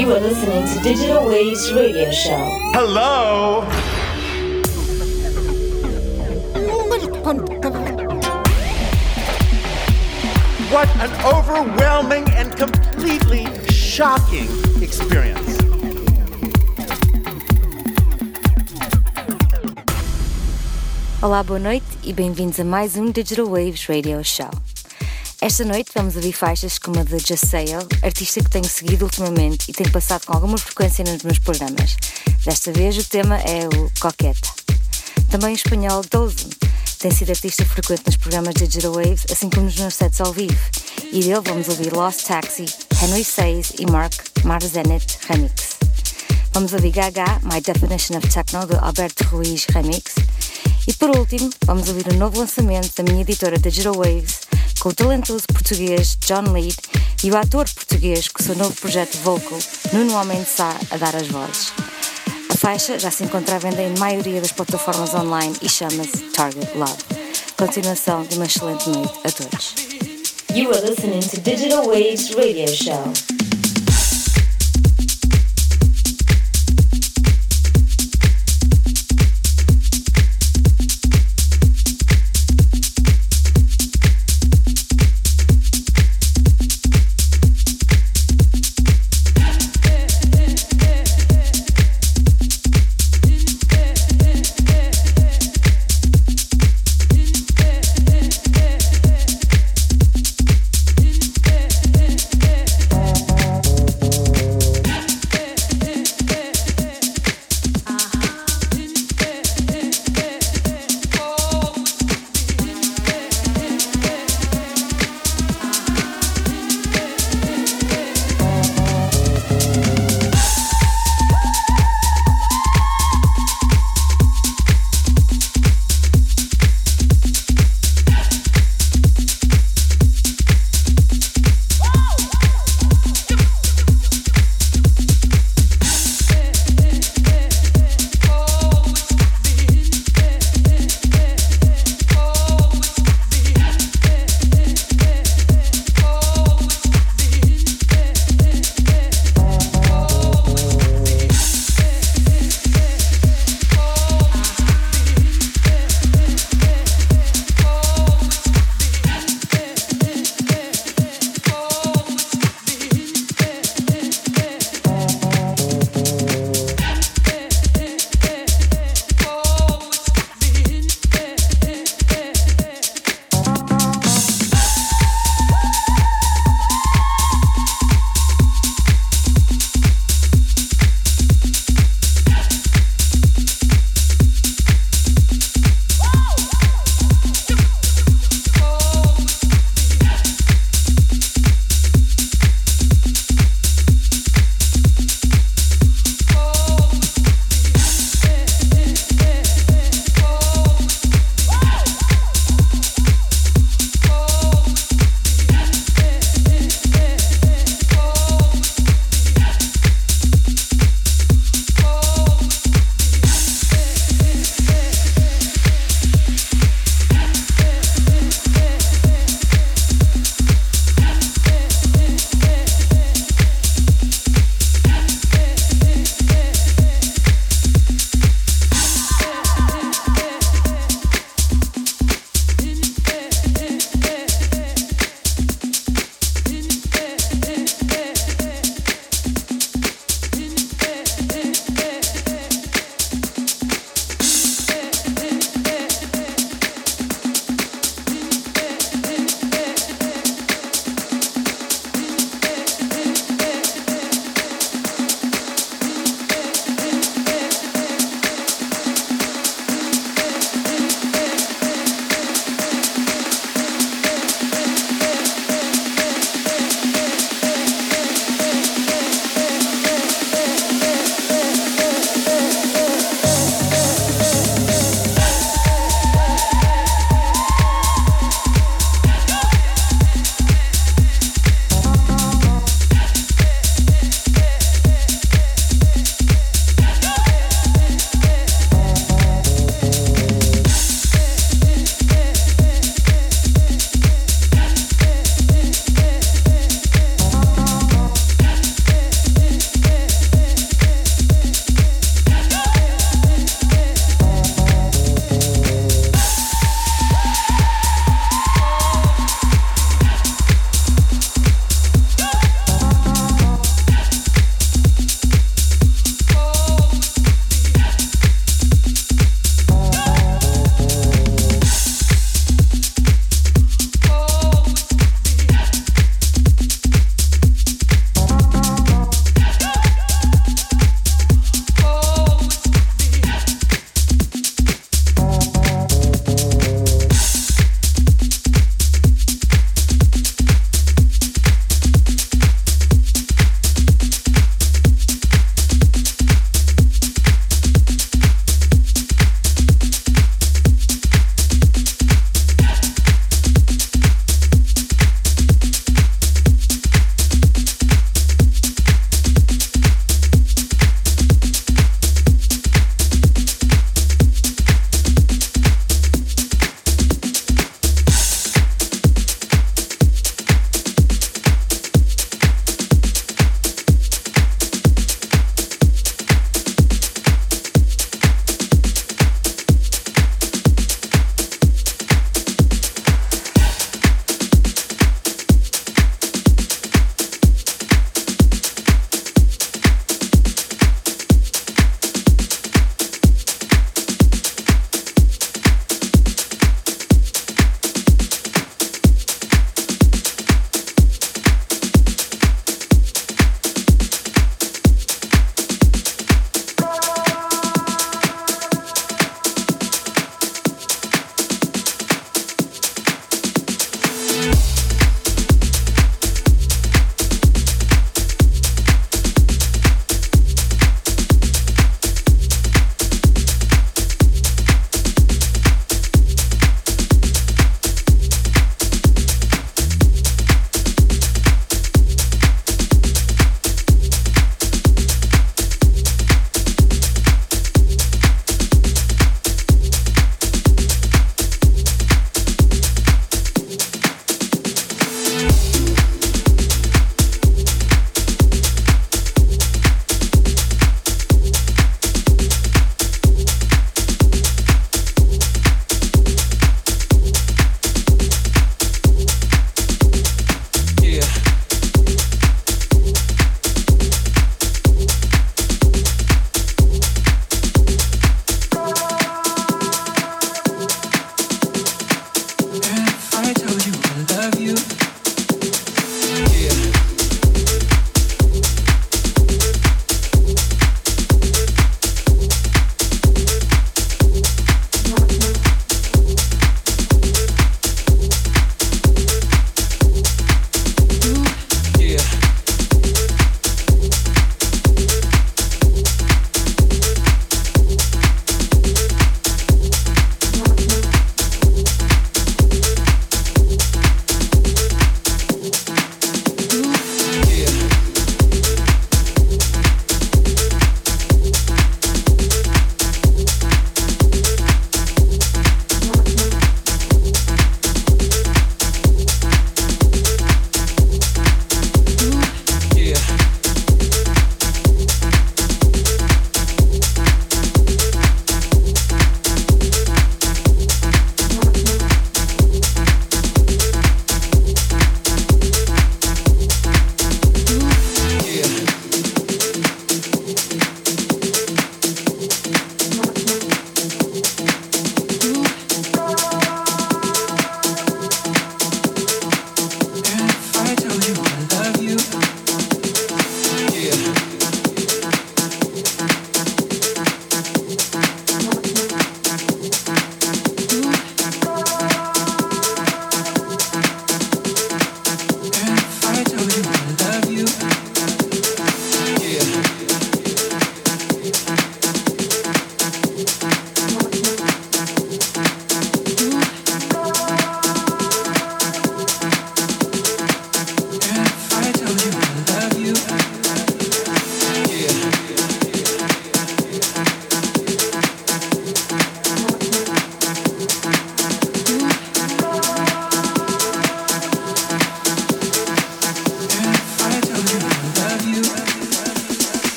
You are listening to Digital Waves Radio Show. Hello. What an overwhelming and completely shocking experience. Olá, boa noite e bem-vindos a mais um Digital Waves Radio Show. Esta noite vamos ouvir faixas como a de Just Sail, artista que tenho seguido ultimamente e tem passado com alguma frequência nos meus programas. Desta vez o tema é o Coqueta. Também o espanhol Dozen tem sido artista frequente nos programas Digital Waves, assim como nos meus sets ao vivo. E dele vamos ouvir Lost Taxi, Henry Says e Mark Marzenet Remix. Vamos ouvir Gaga, My Definition of Techno, de Alberto Ruiz Remix. E por último, vamos ouvir o novo lançamento da minha editora Digital Waves, com o talentoso português John Lead e o ator português com o seu novo projeto vocal, Nuno Homem de Sá, a dar as vozes. A faixa já se encontra à venda em maioria das plataformas online e chama-se Target Love. Continuação de uma excelente noite a todos. You are listening to Digital Waves Radio Show.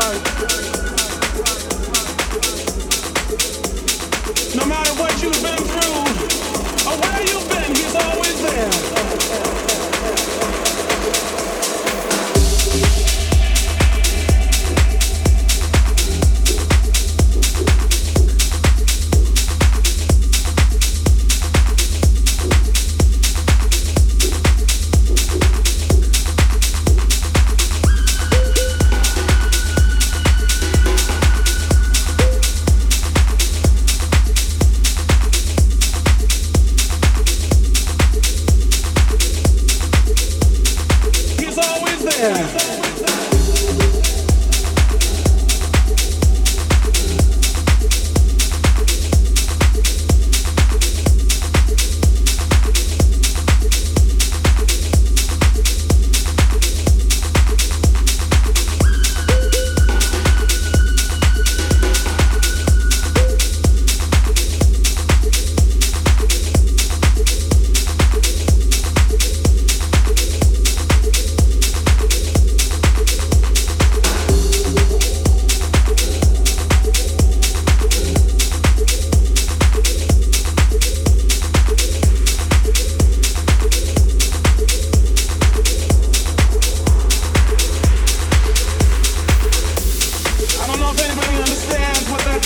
work.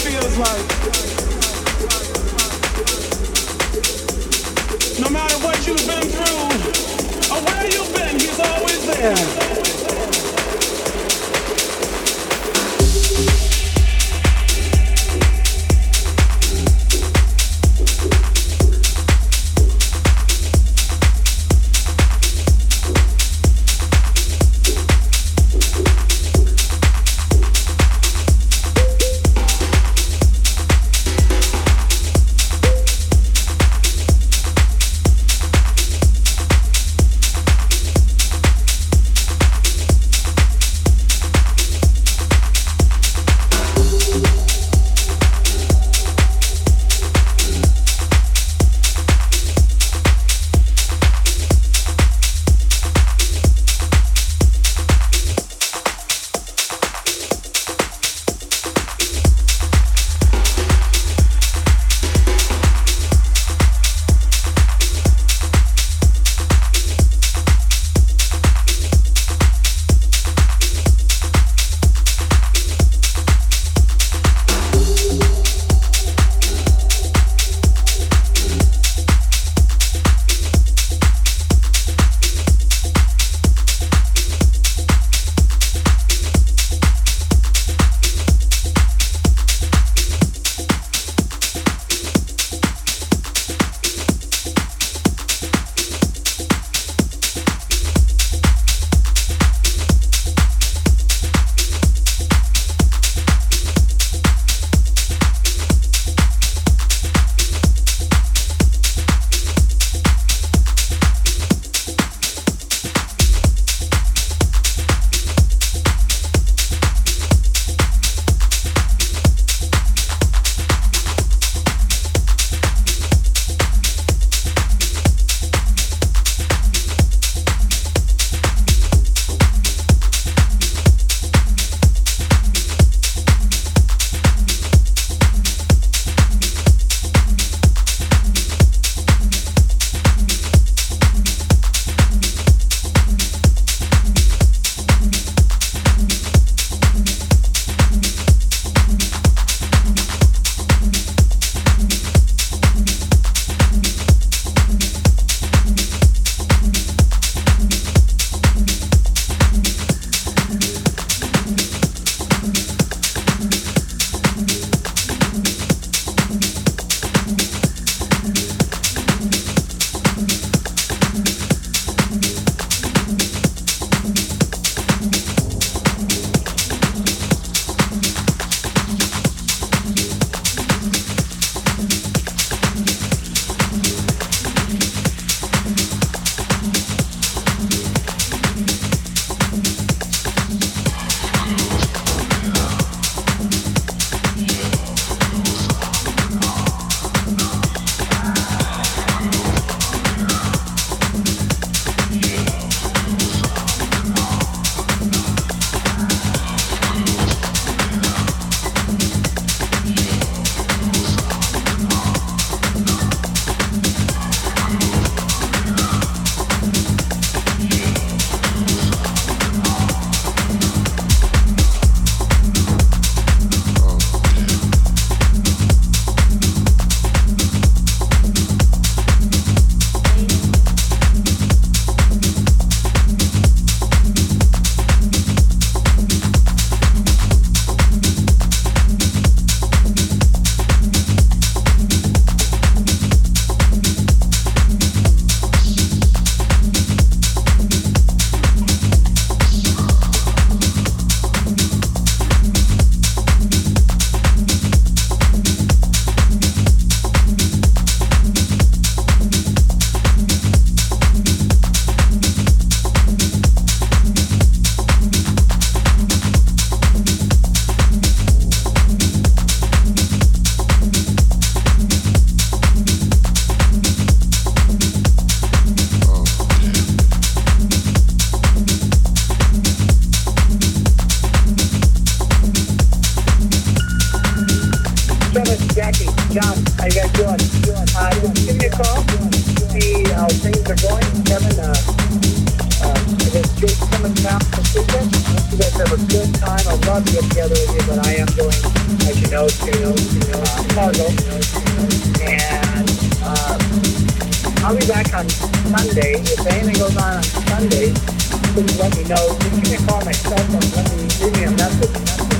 feels like. No matter what you've been through or where you've been, he's always there. A good time. I'd love to get together with you, but I am going, as you know, to uh, Fargo. And uh, I'll be back on Sunday. If anything goes on on Sunday, please let me know. Me a call my cell phone. Let me leave me a message.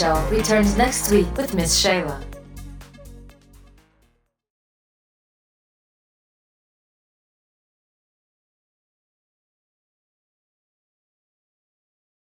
Show returns next week with Miss Sheila.